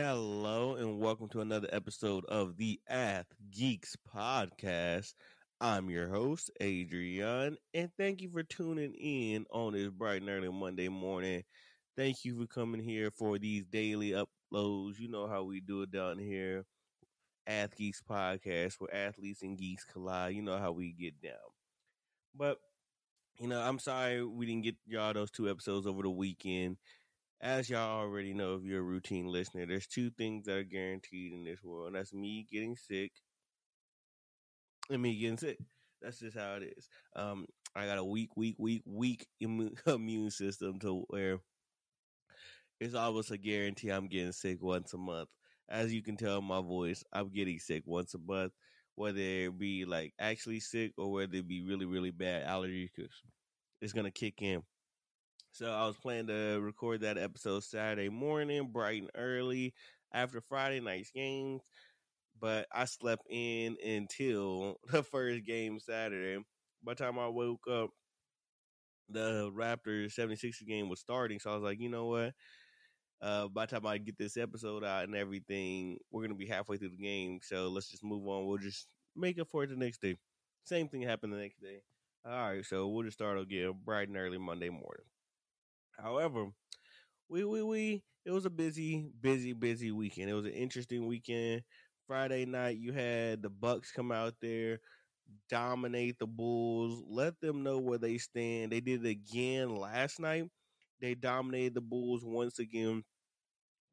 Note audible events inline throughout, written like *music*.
Hello and welcome to another episode of the Ath Geeks podcast. I'm your host, Adrian, and thank you for tuning in on this bright and early Monday morning. Thank you for coming here for these daily uploads. You know how we do it down here. Ath Geeks podcast where athletes and geeks collide. You know how we get down. But you know, I'm sorry we didn't get y'all those two episodes over the weekend as y'all already know, if you're a routine listener, there's two things that are guaranteed in this world, and that's me getting sick and me getting sick. That's just how it is. Um, I got a weak, weak, weak, weak *laughs* immune system to where it's almost a guarantee I'm getting sick once a month. As you can tell in my voice, I'm getting sick once a month, whether it be like actually sick or whether it be really, really bad allergies. it's gonna kick in. So I was planning to record that episode Saturday morning, bright and early, after Friday night's games. But I slept in until *laughs* the first game Saturday. By the time I woke up, the Raptors 76 game was starting. So I was like, you know what? Uh, by the time I get this episode out and everything, we're gonna be halfway through the game. So let's just move on. We'll just make it for it the next day. Same thing happened the next day. All right, so we'll just start again bright and early Monday morning. However, we we we it was a busy, busy, busy weekend. It was an interesting weekend. Friday night, you had the Bucks come out there, dominate the Bulls, let them know where they stand. They did it again last night. They dominated the Bulls once again.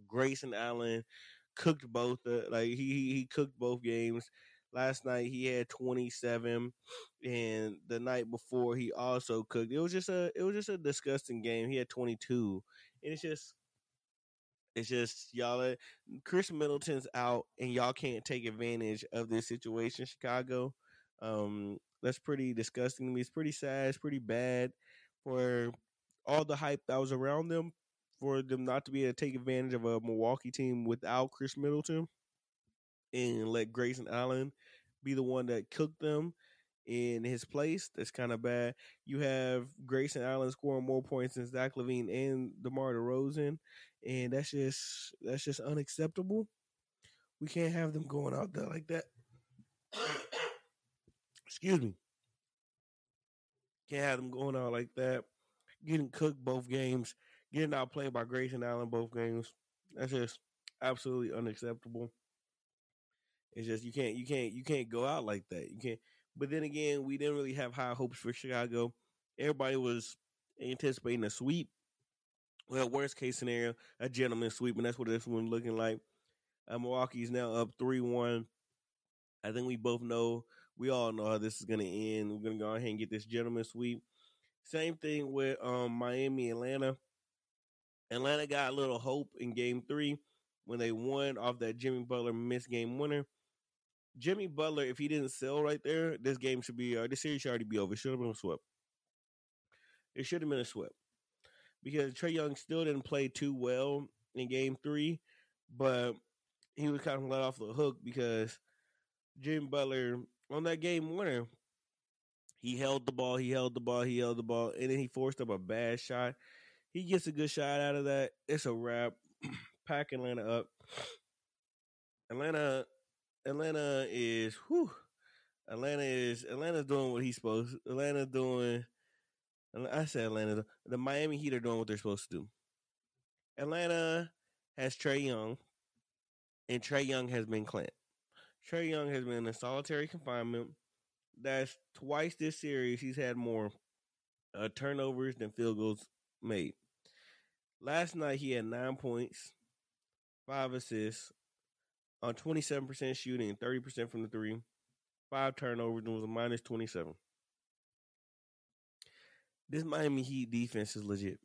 Grayson Allen cooked both. Uh, like he he cooked both games. Last night he had 27, and the night before he also cooked. It was just a it was just a disgusting game. He had 22, and it's just it's just y'all. Khris Middleton's out, and y'all can't take advantage of this situation, Chicago. Um, that's pretty disgusting to me. It's pretty sad. It's pretty bad for all the hype that was around them for them not to be able to take advantage of a Milwaukee team without Khris Middleton and let Grayson Allen be the one that cooked them in his place. That's kind of bad. You have Grayson Allen scoring more points than Zach LaVine and DeMar DeRozan, and that's just that's just unacceptable. We can't have them going out there like that. Excuse me. Can't have them going out like that. Getting cooked both games, getting outplayed by Grayson Allen both games. That's just absolutely unacceptable. It's just you can't you can't you can't go out like that. You can't. But then again, we didn't really have high hopes for Chicago. Everybody was anticipating a sweep. Well, worst case scenario, a gentleman sweep, and that's what this one looking like. Uh, Milwaukee's now up three one. I think we both know, we all know how this is going to end. We're going to go ahead and get this gentleman sweep. Same thing with um, Miami, Atlanta. Atlanta got a little hope in Game Three when they won off that Jimmy Butler missed game winner. Jimmy Butler, if he didn't sell right there, this game should be uh, this series should already be over. It should have been a swept. It should have been a swept because Trae Young still didn't play too well in Game Three, but he was kind of let off the hook because Jimmy Butler on that game winner, he held the ball, he held the ball, he held the ball, and then he forced up a bad shot. He gets a good shot out of that. It's a wrap. *clears throat* Pack Atlanta up. Atlanta Atlanta is. Atlanta is Atlanta's doing what he's supposed. Atlanta doing. I said Atlanta. The Miami Heat are doing what they're supposed to do. Atlanta has Trae Young, and Trae Young has been Clint. Trae Young has been in solitary confinement. That's twice this series he's had more uh, turnovers than field goals made. Last night he had nine points, five assists, on 27% shooting, 30% from the three, five turnovers, and was a minus 27. This Miami Heat defense is legit.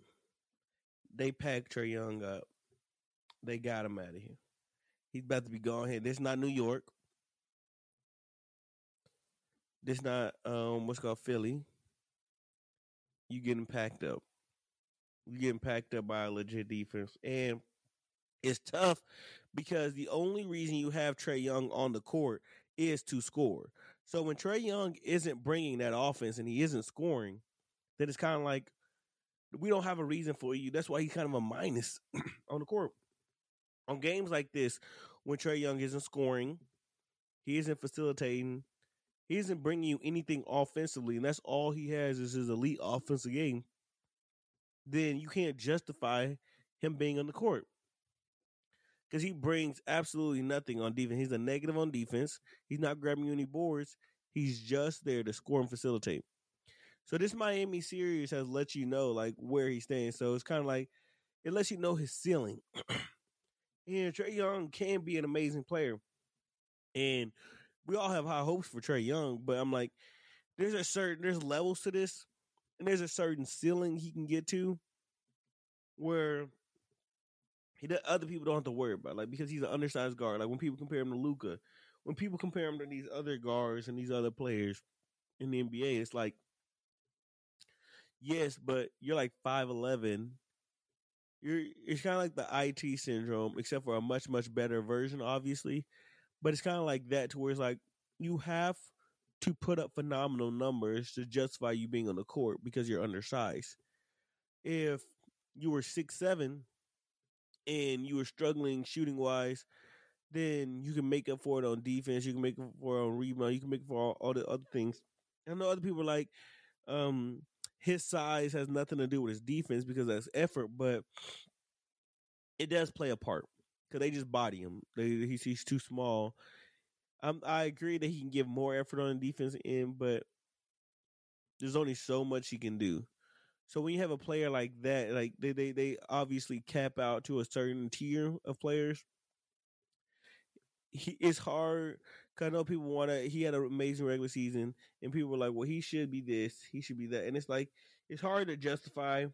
They packed Trae Young up. They got him out of here. He's about to be gone here. This is not New York. This not um what's called Philly. You getting packed up. You getting packed up by a legit defense. And it's tough because the only reason you have Trae Young on the court is to score. So when Trae Young isn't bringing that offense and he isn't scoring, then it's kind of like we don't have a reason for you. That's why he's kind of a minus *clears throat* on the court. on games like this, when Trae Young isn't scoring, he isn't facilitating, he isn't bringing you anything offensively, and that's all he has is his elite offensive game. Then you can't justify him being on the court because he brings absolutely nothing on defense. He's a negative on defense. He's not grabbing you any boards. He's just there to score and facilitate. So this Miami series has let you know like where he stands. So it's kind of like it lets you know his ceiling. *clears throat* and Trae Young can be an amazing player, and we all have high hopes for Trae Young. But I'm like, there's a certain there's levels to this, and there's a certain ceiling he can get to where he other people don't have to worry about like because he's an undersized guard. Like when people compare him to Luka, when people compare him to these other guards and these other players in the NBA, it's like yes, but you're like five eleven. You're it's kind of like the IT syndrome, except for a much much better version, obviously. But it's kind of like that to where it's like you have to put up phenomenal numbers to justify you being on the court because you're undersized. If you were six seven and you were struggling shooting wise, then you can make up for it on defense. You can make up for it on rebound. You can make up for all, all the other things. I know other people like um, his size has nothing to do with his defense because that's effort, but it does play a part because they just body him. They, he's, he's too small. I agree that he can give more effort on the defense end, but there's only so much he can do. So when you have a player like that, like they they, they obviously cap out to a certain tier of players. He, it's hard because I know people want to. He had an amazing regular season, and people were like, "Well, he should be this, he should be that," and it's like it's hard to justify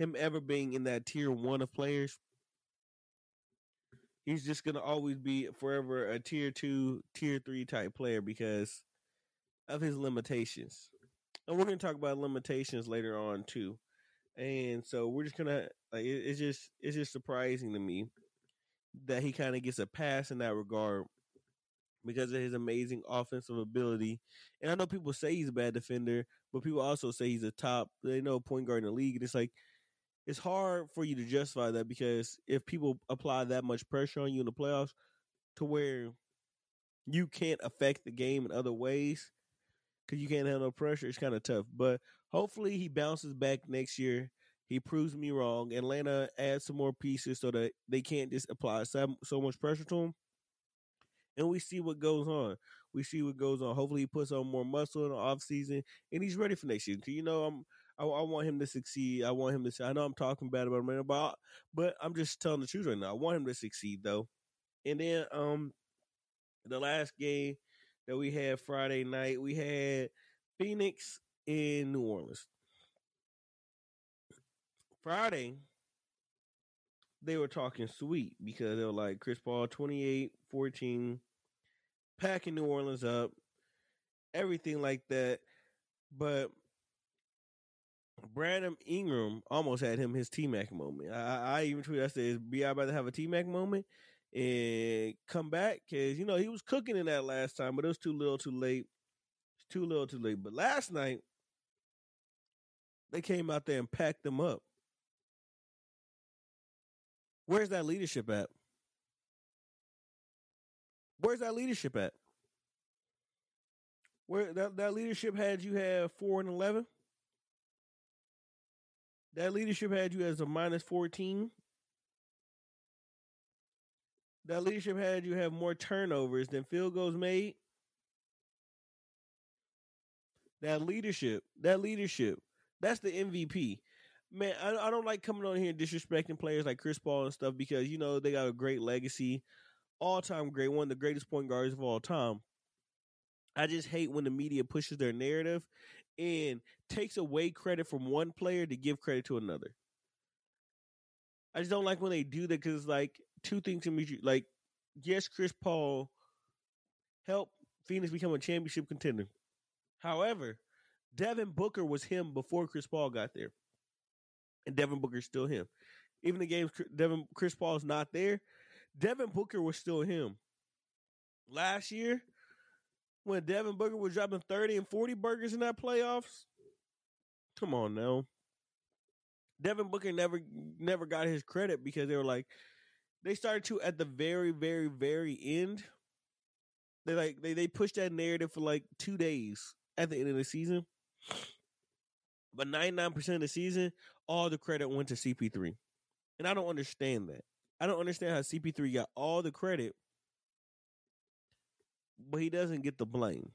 him ever being in that tier one of players. He's just gonna always be forever a tier two, tier three type player because of his limitations and we're gonna talk about limitations later on too. And so we're just gonna like it, it's just it's just surprising to me that he kind of gets a pass in that regard because of his amazing offensive ability. And I know people say he's a bad defender, but people also say he's a top they know point guard in the league. And it's like it's hard for you to justify that because if people apply that much pressure on you in the playoffs to where you can't affect the game in other ways, because you can't handle pressure. It's kind of tough. But hopefully he bounces back next year. He proves me wrong. Atlanta adds some more pieces so that they can't just apply so, so much pressure to him. And we see what goes on. We see what goes on. Hopefully he puts on more muscle in the off season and he's ready for next year. You know, I'm I, I, want him to succeed. I want him to. I know I'm talking bad about him, but but I'm just telling the truth right now. I want him to succeed though. And then um, the last game that we had Friday night. We had Phoenix in New Orleans. Friday, they were talking sweet because they were like Chris Paul 28 14, packing New Orleans up, everything like that. But Brandon Ingram almost had him his T Mac moment. I, I even tweeted, I said, "Is BI about to have a T Mac moment?" And come back because you know he was cooking in that last time, but it was too little, too late. It's too little, too late. But last night they came out there and packed them up. Where's that leadership at? Where's that leadership at? Where that, that leadership had you have four and eleven? That leadership had you as a minus fourteen that leadership had you have more turnovers than field goals made. That leadership, that leadership, that's the MVP. Man, I, I don't like coming on here and disrespecting players like Chris Paul and stuff because you know they got a great legacy, all time great, one of the greatest point guards of all time. I just hate when the media pushes their narrative and takes away credit from one player to give credit to another. I just don't like when they do that because like two things can be like, yes, Chris Paul helped Phoenix become a championship contender. However, Devin Booker was him before Chris Paul got there, and Devin Booker's still him. Even the games Devin Chris Paul's not there, Devin Booker was still him. Last year, when Devin Booker was dropping thirty and forty burgers in that playoffs, come on now. Devin Booker never never got his credit because they were like, they started to at the very, very, very end. They like they they pushed that narrative for like two days at the end of the season. But ninety nine percent of the season, all the credit went to CP3, and I don't understand that. I don't understand how CP3 got all the credit, but he doesn't get the blame.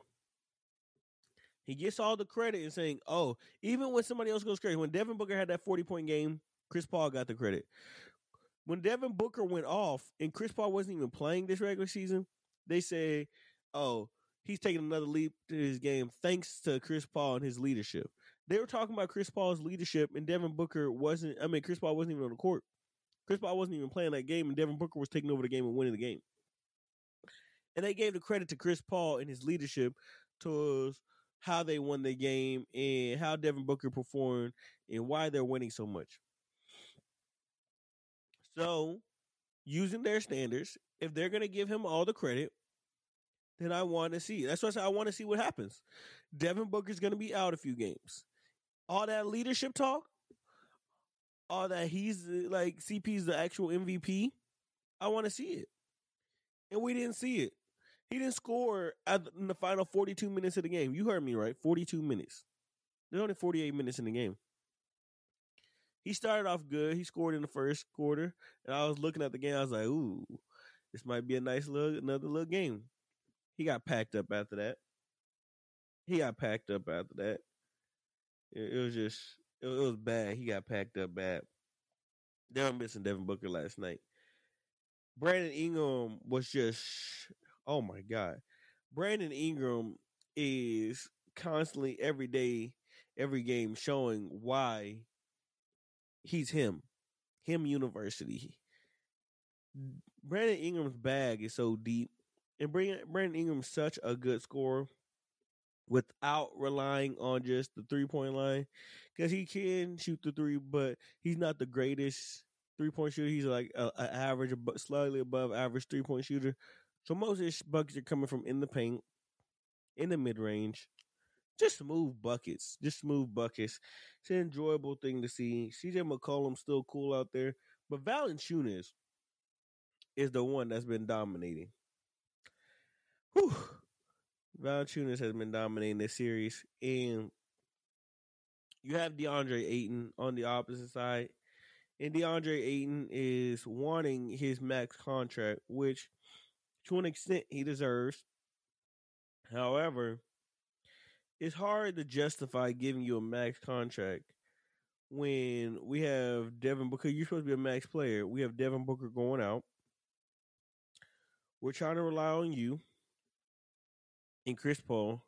He gets all the credit and saying, "Oh, even when somebody else goes crazy, when Devin Booker had that forty point game, Chris Paul got the credit. When Devin Booker went off and Chris Paul wasn't even playing this regular season, they say, "Oh, he's taking another leap to his game thanks to Chris Paul and his leadership." They were talking about Chris Paul's leadership, and Devin Booker wasn't. I mean, Chris Paul wasn't even on the court. Chris Paul wasn't even playing that game, and Devin Booker was taking over the game and winning the game. And they gave the credit to Chris Paul and his leadership towards how they won the game and how Devin Booker performed and why they're winning so much. So, using their standards, if they're going to give him all the credit, then I want to see. That's why I said I want to see what happens. Devin Booker's going to be out a few games. All that leadership talk, all that he's like CP's the actual MVP. I want to see it, and we didn't see it. He didn't score in the final 42 minutes of the game. You heard me right, 42 minutes. There's only 48 minutes in the game. He started off good. He scored in the first quarter, and I was looking at the game. I was like, "Ooh, this might be a nice little another little game." He got packed up after that. He got packed up after that. It, it was just it, it, was bad. He got packed up bad. They were missing Devin Booker last night. Brandon Ingram was just oh my god. Brandon Ingram is constantly every day, every game showing why he's him. Him University. Brandon Ingram's bag is so deep. And bring Brandon Ingram's such a good scorer without relying on just the three point line. Because he can shoot the three, but he's not the greatest three point shooter. He's like an average, slightly above average three point shooter. So most of his buckets are coming from in the paint, in the mid range. Just smooth buckets. Just smooth buckets. It's an enjoyable thing to see. CJ McCollum's still cool out there. But Valanciunas is the one that's been dominating. Whew. Valanciunas has been dominating this series. And you have DeAndre Ayton on the opposite side. And DeAndre Ayton is wanting his max contract, which to an extent he deserves. However, it's hard to justify giving you a max contract when we have Devin Booker. You're supposed to be a max player. We have Devin Booker going out. We're trying to rely on you and Chris Paul,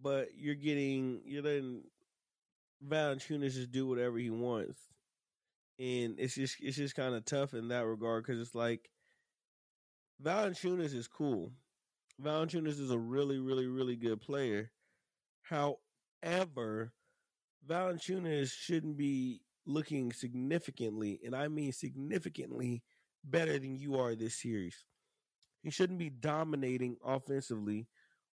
but you're getting you're letting Valanciunas just do whatever he wants, and it's just it's just kind of tough in that regard because it's like Valanciunas is cool. Valanciunas is a really really really good player. However, Valanciunas shouldn't be looking significantly, and I mean significantly better than you are this series. He shouldn't be dominating offensively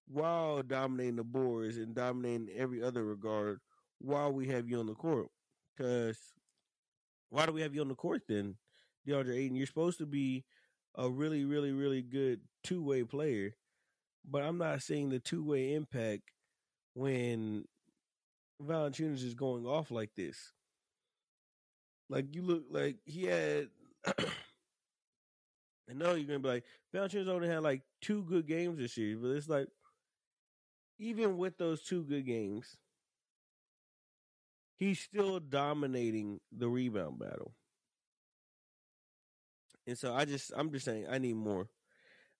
while dominating the boards and dominating every other regard while we have you on the court. Because why do we have you on the court then, DeAndre Ayton? You're supposed to be a really, really, really good two way player, but I'm not seeing the two way impact when Valanciunas is going off like this. Like you look like he had. *clears throat* I know you're gonna be like Valanciunas only had like two good games this year, but it's like even with those two good games, he's still dominating the rebound battle. And so I just I'm just saying I need more.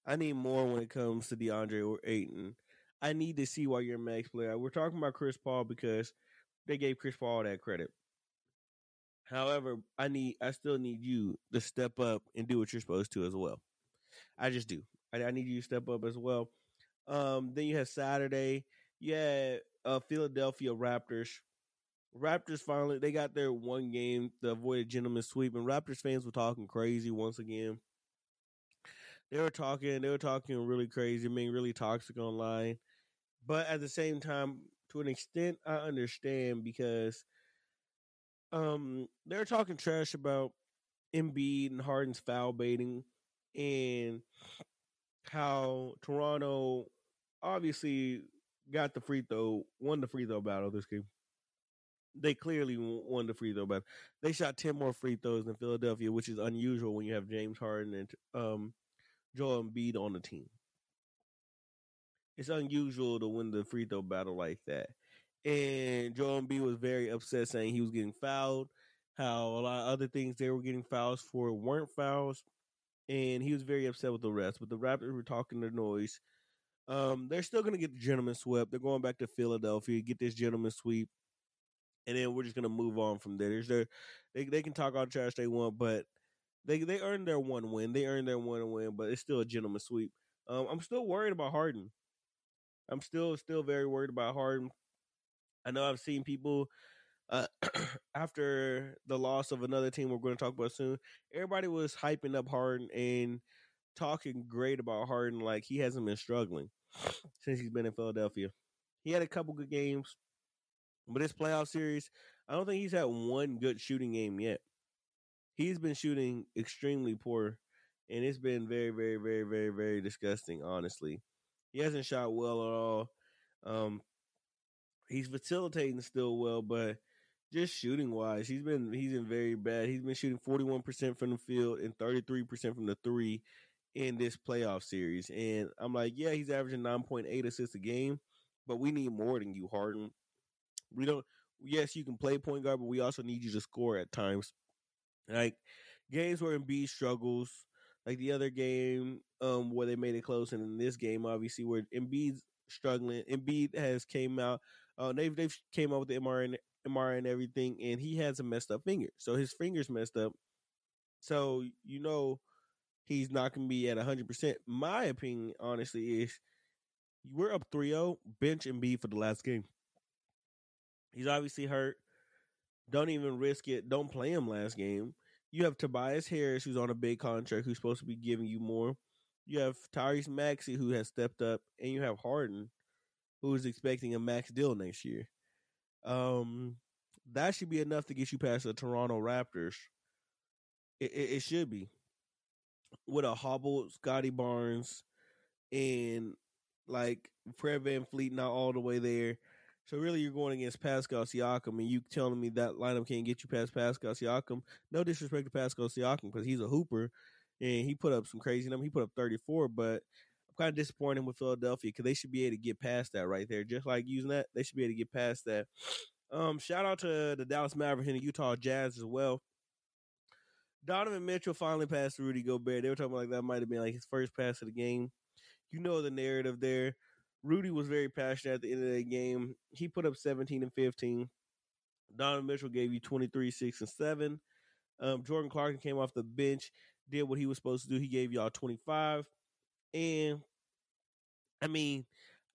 I need more when it comes to DeAndre or Ayton. I need to see why you're a max player. We're talking about Chris Paul because they gave Chris Paul that credit. However, I need I still need you to step up and do what you're supposed to as well. I just do. I, I need you to step up as well. Um, then you have Saturday. Yeah, uh, Philadelphia Raptors. Raptors finally they got their one game to avoid a gentleman sweep, and Raptors fans were talking crazy once again. They were talking, they were talking really crazy, being really toxic online. But at the same time, to an extent, I understand because um they're talking trash about Embiid and Harden's foul baiting and how Toronto obviously got the free throw, won the free throw battle this game. They clearly won the free throw battle. They shot ten more free throws than Philadelphia, which is unusual when you have James Harden and um, Joel Embiid on the team. It's unusual to win the free throw battle like that. And Joel Embiid was very upset, saying he was getting fouled. How a lot of other things they were getting fouls for weren't fouls, and he was very upset with the refs. But the Raptors were talking their noise. Um, they're still going to get the gentleman sweep. They're going back to Philadelphia, get this gentleman sweep, and then we're just going to move on from there. Their, they they can talk all the trash they want, but they they earned their one win. They earned their one win, but it's still a gentleman sweep. Um, I'm still worried about Harden. I'm still still very worried about Harden. I know I've seen people uh, *clears throat* after the loss of another team we're going to talk about soon. Everybody was hyping up Harden and talking great about Harden like he hasn't been struggling *sniffs* since he's been in Philadelphia. He had a couple good games, but this playoff series, I don't think he's had one good shooting game yet. He's been shooting extremely poor, and it's been very, very, very, very, very disgusting. Honestly, he hasn't shot well at all. Um, he's facilitating still well, but just shooting wise, he's been he's been very bad. He's been shooting forty one percent from the field and thirty three percent from the three in this playoff series. And I'm like, yeah, he's averaging nine point eight assists a game, but we need more than you, Harden. We don't. Yes, you can play point guard, but we also need you to score at times. Like games where Embiid struggles, like the other game um, where they made it close, and in this game, obviously where Embiid's struggling. Embiid has came out. Uh, they've they've came out with the MR and, MRI and everything, and he has a messed up finger. So his finger's messed up. So you know he's not going to be at 100%. My opinion, honestly, is we're up 3 0, bench Embiid for the last game. He's obviously hurt. Don't even risk it. Don't play him last game. You have Tobias Harris, who's on a big contract, who's supposed to be giving you more. You have Tyrese Maxey, who has stepped up, and you have Harden, who is expecting a max deal next year. Um, that should be enough to get you past the Toronto Raptors. It, it, it should be with a hobbled Scottie Barnes and like Fred VanVleet not all the way there. So really, you're going against Pascal Siakam, and you telling me that lineup can't get you past Pascal Siakam? No disrespect to Pascal Siakam because he's a hooper, and he put up some crazy numbers. He put up 34, but I'm kind of disappointed with Philadelphia because they should be able to get past that right there. Just like using that, they should be able to get past that. *sniffs* Um, shout out to the Dallas Mavericks and the Utah Jazz as well. Donovan Mitchell finally passed Rudy Gobert. They were talking like that might have been like his first pass of the game. You know the narrative there. Rudy was very passionate at the end of the game. He put up 17 and 15. Donovan Mitchell gave you 23, 6, and 7. Um, Jordan Clarkson came off the bench, did what he was supposed to do. He gave y'all 25. And I mean,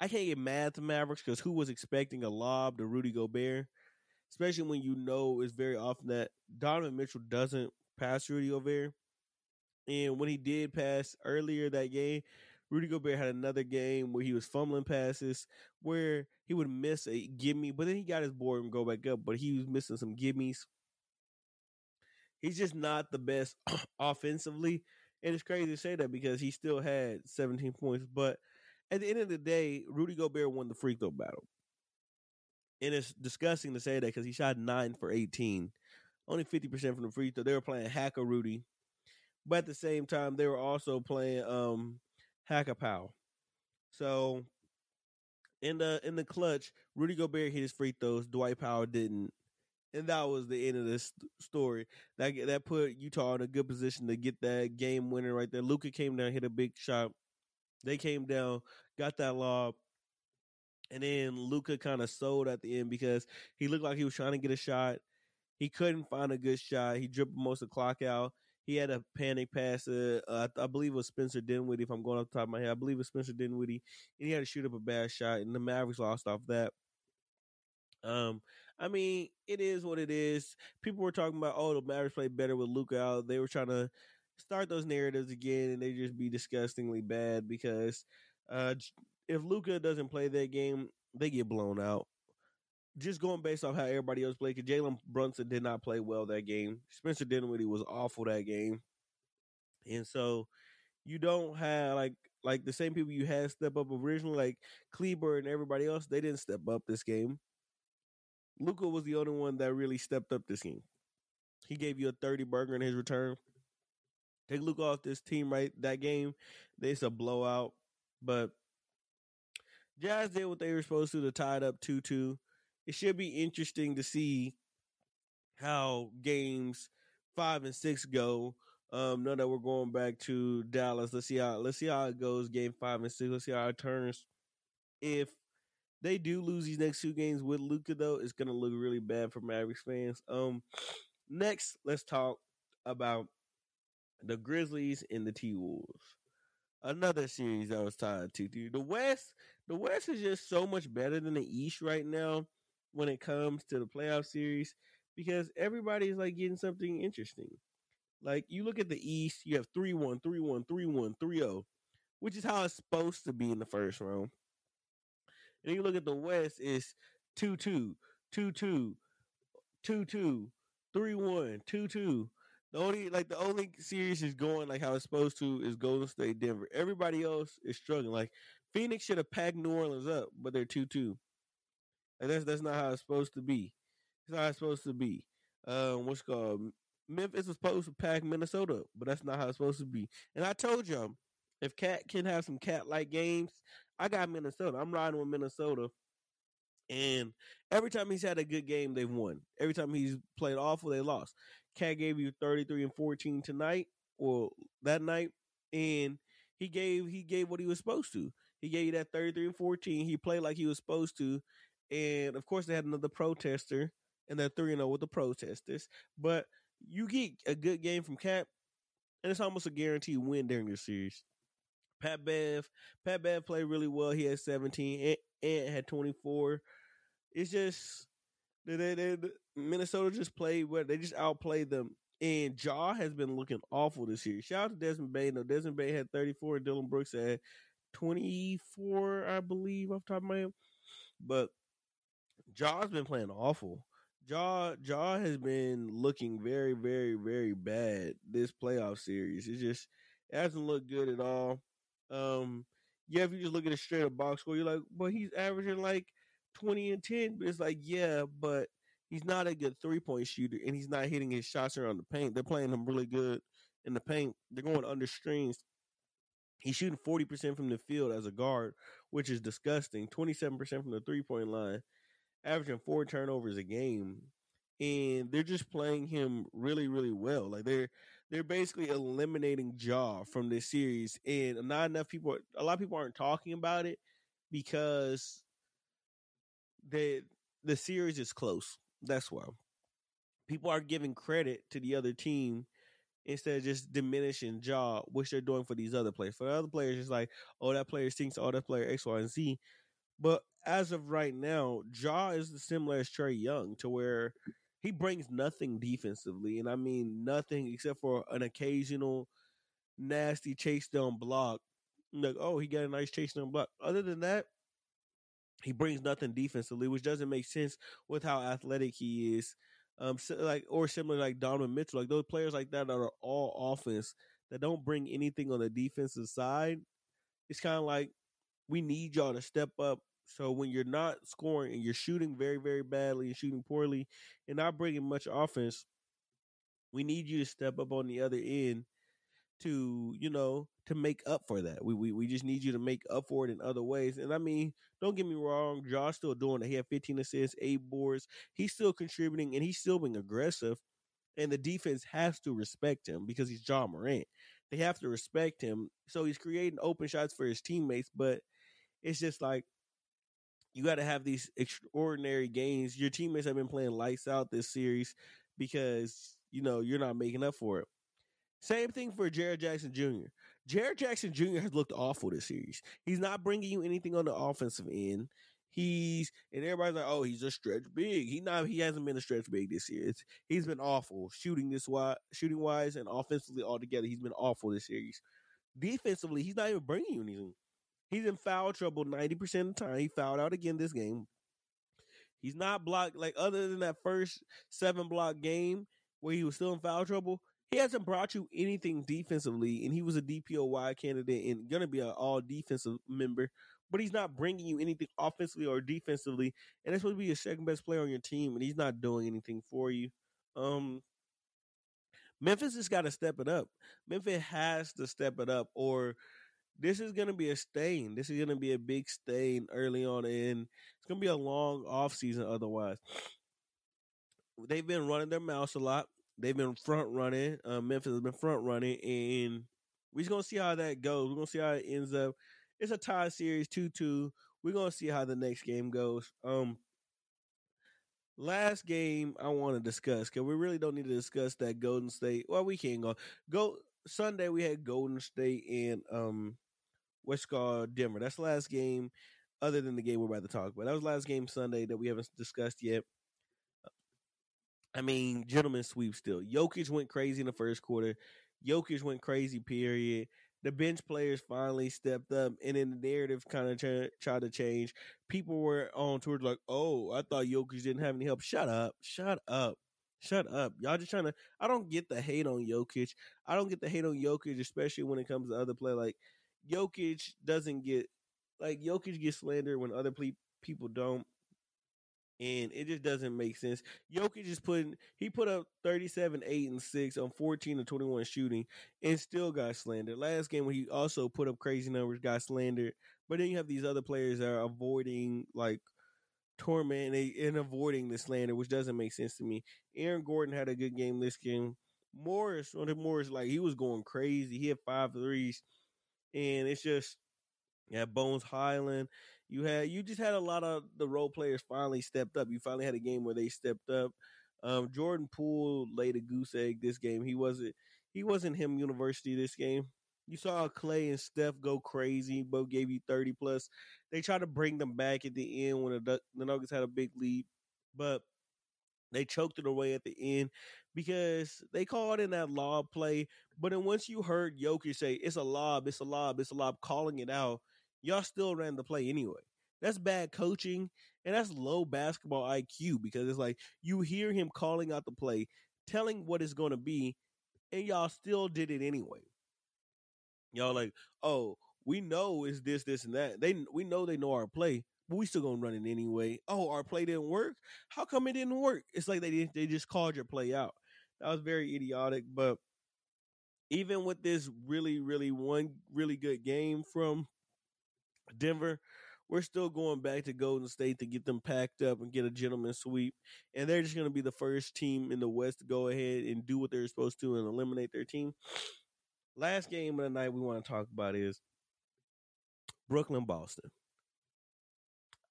I can't get mad at the Mavericks because who was expecting a lob to Rudy Gobert? Especially when you know it's very often that Donovan Mitchell doesn't pass Rudy Gobert. And when he did pass earlier that game, Rudy Gobert had another game where he was fumbling passes where he would miss a gimme, but then he got his board and go back up, but he was missing some gimmies. He's just not the best *clears throat* offensively. And it's crazy to say that because he still had 17 points. But at the end of the day, Rudy Gobert won the free throw battle. And it's disgusting to say that because he shot nine for 18 only 50% from the free throw. They were playing Hacker Rudy. But at the same time, they were also playing um Hacker Powell. So in the in the clutch, Rudy Gobert hit his free throws, Dwight Powell didn't. And that was the end of this story. That that put Utah in a good position to get that game winner right there. Luka came down, hit a big shot. They came down, got that lob, and then Luka kind of sold at the end because he looked like he was trying to get a shot. He couldn't find a good shot. He dribbled most of the clock out. He had a panic pass. Uh, uh, I believe it was Spencer Dinwiddie. If I'm going off the top of my head, I believe it was Spencer Dinwiddie, and he had to shoot up a bad shot, and the Mavericks lost off that. Um, I mean, it is what it is. People were talking about, oh, the Mavericks played better with Luka out. They were trying to start those narratives again, and they just be disgustingly bad because uh, if Luka doesn't play that game, they get blown out. Just going based off how everybody else played, because Jalen Brunson did not play well that game. Spencer Dinwiddie was awful that game, and so you don't have like like the same people you had step up originally, like Kleber and everybody else. They didn't step up this game. Luka was the only one that really stepped up this game. He gave you a thirty burger in his return. Take Luka off this team right that game. It's a blowout, but Jazz did what they were supposed to to tie it up two two. It should be interesting to see how games five and six go. Um, now that we're going back to Dallas, let's see how let's see how it goes. Game five and six. Let's see how it turns. If they do lose these next two games with Luka, though, it's gonna look really bad for Mavericks fans. Um, next, let's talk about the Grizzlies and the T Wolves. Another series that was tied to The West, the West is just so much better than the East right now when it comes to the playoff series because everybody's like getting something interesting. Like you look at the East, you have 3 1, 3 1, 3 1, 3 0, which is how it's supposed to be in the first round. And you look at the West, it's 2 2, 2 2, 2 2, 3 1, 2 2. The only like the only series is going like how it's supposed to is Golden State Denver. Everybody else is struggling. Like Phoenix should have packed New Orleans up, but they're two two. And that's that's not how it's supposed to be. It's not how it's supposed to be. Um, what's called Memphis was supposed to pack Minnesota, but that's not how it's supposed to be. And I told y'all, if KAT can have some cat like games, I got Minnesota. I'm riding with Minnesota. And every time he's had a good game, they've won. Every time he's played awful, they lost. KAT gave you 33 and 14 tonight or that night, and he gave he gave what he was supposed to. He gave you that 33 and 14. He played like he was supposed to. And of course they had another protester and they're 3 and 0 with the protesters. But you get a good game from Cap, and it's almost a guaranteed win during this series. Pat Bev, Pat Bev played really well. He had 17 and, and had 24. It's just they, they, they, Minnesota just played what they just outplayed them. And Ja has been looking awful this year. Shout out to Desmond Bane. No, Desmond Bane had 34. Dillon Brooks had 24, I believe, off top of my head. But Ja's been playing awful. Jaw Ja has been looking very, very, very bad this playoff series. It just it hasn't looked good at all. Um, yeah, if you just look at a straight up box score, you're like, well, he's averaging like 20 and 10. But it's like, yeah, but he's not a good three point shooter and he's not hitting his shots around the paint. They're playing him really good in the paint. They're going under screens. He's shooting 40% from the field as a guard, which is disgusting. 27% from the three point line averaging four turnovers a game, and they're just playing him really, really well. Like they're they're basically eliminating Ja from this series, and not enough people. A lot of people aren't talking about it because the the series is close. That's why people are giving credit to the other team instead of just diminishing Ja, which they're doing for these other players. For the other players, it's like, oh, that player stinks. Oh, that player X, Y, and Z. But as of right now, Ja is the similar as Trae Young to where he brings nothing defensively, and I mean nothing except for an occasional nasty chase down block. Like, oh, he got a nice chase down block. Other than that, he brings nothing defensively, which doesn't make sense with how athletic he is. Um, so like or similar like Donovan Mitchell, like those players like that that are all offense that don't bring anything on the defensive side. It's kind of like we need y'all to step up. So when you're not scoring and you're shooting very, very badly and shooting poorly and not bringing much offense, we need you to step up on the other end to, you know, to make up for that. We we, we just need you to make up for it in other ways. And I mean, don't get me wrong, Josh still doing it. He had 15 assists, eight boards. He's still contributing and he's still being aggressive. And the defense has to respect him because he's Ja Morant. They have to respect him. So he's creating open shots for his teammates, but it's just like you got to have these extraordinary games. Your teammates have been playing lights out this series because you know you're not making up for it. Same thing for Jaren Jackson Jr. Jaren Jackson Jr. has looked awful this series. He's not bringing you anything on the offensive end. He's and everybody's like, oh, he's a stretch big. He not he hasn't been a stretch big this year. It's, he's been awful shooting this wise, shooting wise, and offensively altogether. He's been awful this series. Defensively, he's not even bringing you anything. He's in foul trouble 90% of the time. He fouled out again this game. He's not blocked like other than that first seven block game where he was still in foul trouble. He hasn't brought you anything defensively, and he was a DPOY candidate and gonna be an all defensive member. But he's not bringing you anything offensively or defensively, and that's supposed to be your second best player on your team, and he's not doing anything for you. Um, Memphis has got to step it up. Memphis has to step it up, or this is going to be a stain. This is going to be a big stain early on, and it's going to be a long off season. Otherwise, they've been running their mouths a lot. They've been front running. Uh, Memphis has been front running, and we're just gonna see how that goes. We're gonna see how it ends up. It's a tie series, two two. We're gonna see how the next game goes. Um, last game I want to discuss because we really don't need to discuss that Golden State. Well, we can't go. Go Sunday. We had Golden State and um, what's called Denver. That's the last game, other than the game we're about to talk about. That was last game Sunday that we haven't discussed yet. Uh, I mean, gentlemen sweep still. Jokic went crazy in the first quarter. Jokic went crazy, period. The bench players finally stepped up, and then the narrative kind of tried to change. People were on towards like, "Oh, I thought Jokic didn't have any help." Shut up! Shut up! Shut up! Y'all just trying to. I don't get the hate on Jokic. I don't get the hate on Jokic, especially when it comes to other play. Like Jokic doesn't get like Jokic gets slandered when other ple- people don't and it just doesn't make sense. Jokic just putting he put up 37, 8, and 6 on 14 to 21 shooting and still got slandered. Last game when he also put up crazy numbers, got slandered. But then you have these other players that are avoiding like torment and, and avoiding the slander, which doesn't make sense to me. Aaron Gordon had a good game this game. Morris, on the Morris, like he was going crazy. He had five threes. And it's just yeah, Bones Hyland. You had you just had a lot of the role players finally stepped up. You finally had a game where they stepped up. Um, Jordan Poole laid a goose egg this game. He wasn't he wasn't him university this game. You saw Clay and Steph go crazy. Both gave you thirty plus. They tried to bring them back at the end when the, the Nuggets had a big lead, but they choked it away at the end because they called in that lob play. But then once you heard Jokic say it's a lob, it's a lob, it's a lob, calling it out, y'all still ran the play anyway. That's bad coaching and that's low basketball IQ because it's like you hear him calling out the play, telling what it's going to be, and y'all still did it anyway. Y'all like, oh, we know it's this, this, and that. They we know they know our play, but we still gonna run it anyway. Oh, our play didn't work. How come it didn't work? It's like they they just called your play out. That was very idiotic. But even with this really, really one really good game from Denver, we're still going back to Golden State to get them packed up and get a gentleman sweep. And they're just going to be the first team in the West to go ahead and do what they're supposed to and eliminate their team. Last game of the night we want to talk about is Brooklyn Boston.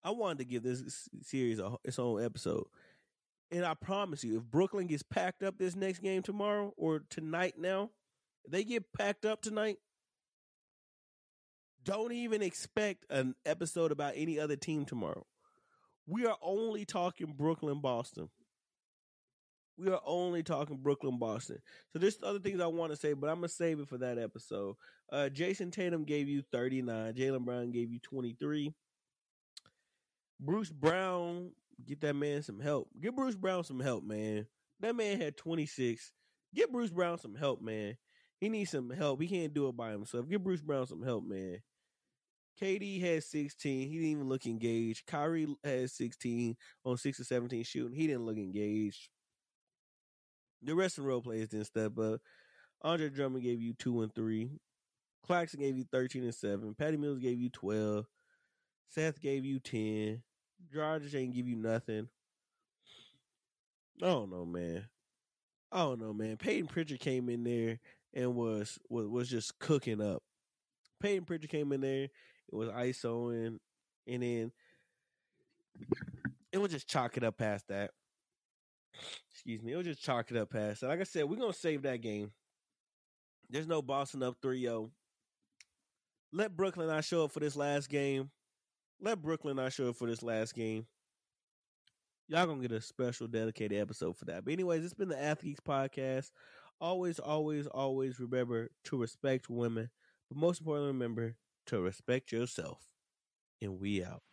I wanted to give this series a, its own episode. And I promise you, if Brooklyn gets packed up this next game tomorrow or tonight now, they get packed up tonight, don't even expect an episode about any other team tomorrow. We are only talking Brooklyn, Boston. We are only talking Brooklyn, Boston. So there's other things I want to say, but I'm gonna save it for that episode. Uh, Jayson Tatum gave you 39. Jaylen Brown gave you 23. Bruce Brown, get that man some help. Get Bruce Brown some help, man. That man had 26. Get Bruce Brown some help, man. He needs some help. He can't do it by himself. Get Bruce Brown some help, man. KD had 16. He didn't even look engaged. Kyrie had 16 on 6 or 17 shooting. He didn't look engaged. The rest of the role players didn't step up. Andre Drummond gave you 2 and 3. Claxton gave you 13 and 7. Patty Mills gave you 12. Seth gave you 10. George ain't give you nothing. I don't know, man. I don't know, man. Payton Pritchard came in there and was was, was just cooking up. Payton Pritchard came in there it was ISOing, and then it was just chalk it up past that. Excuse me. It was just chalk it up past that. Like I said, we're gonna save that game. There's no Boston up 3-0. Let Brooklyn not show up for this last game. Let Brooklyn not show up for this last game. Y'all gonna get a special dedicated episode for that. But anyways, it's been the Athletes Podcast. Always, always, always remember to respect women. But most importantly, remember to respect yourself. And we out.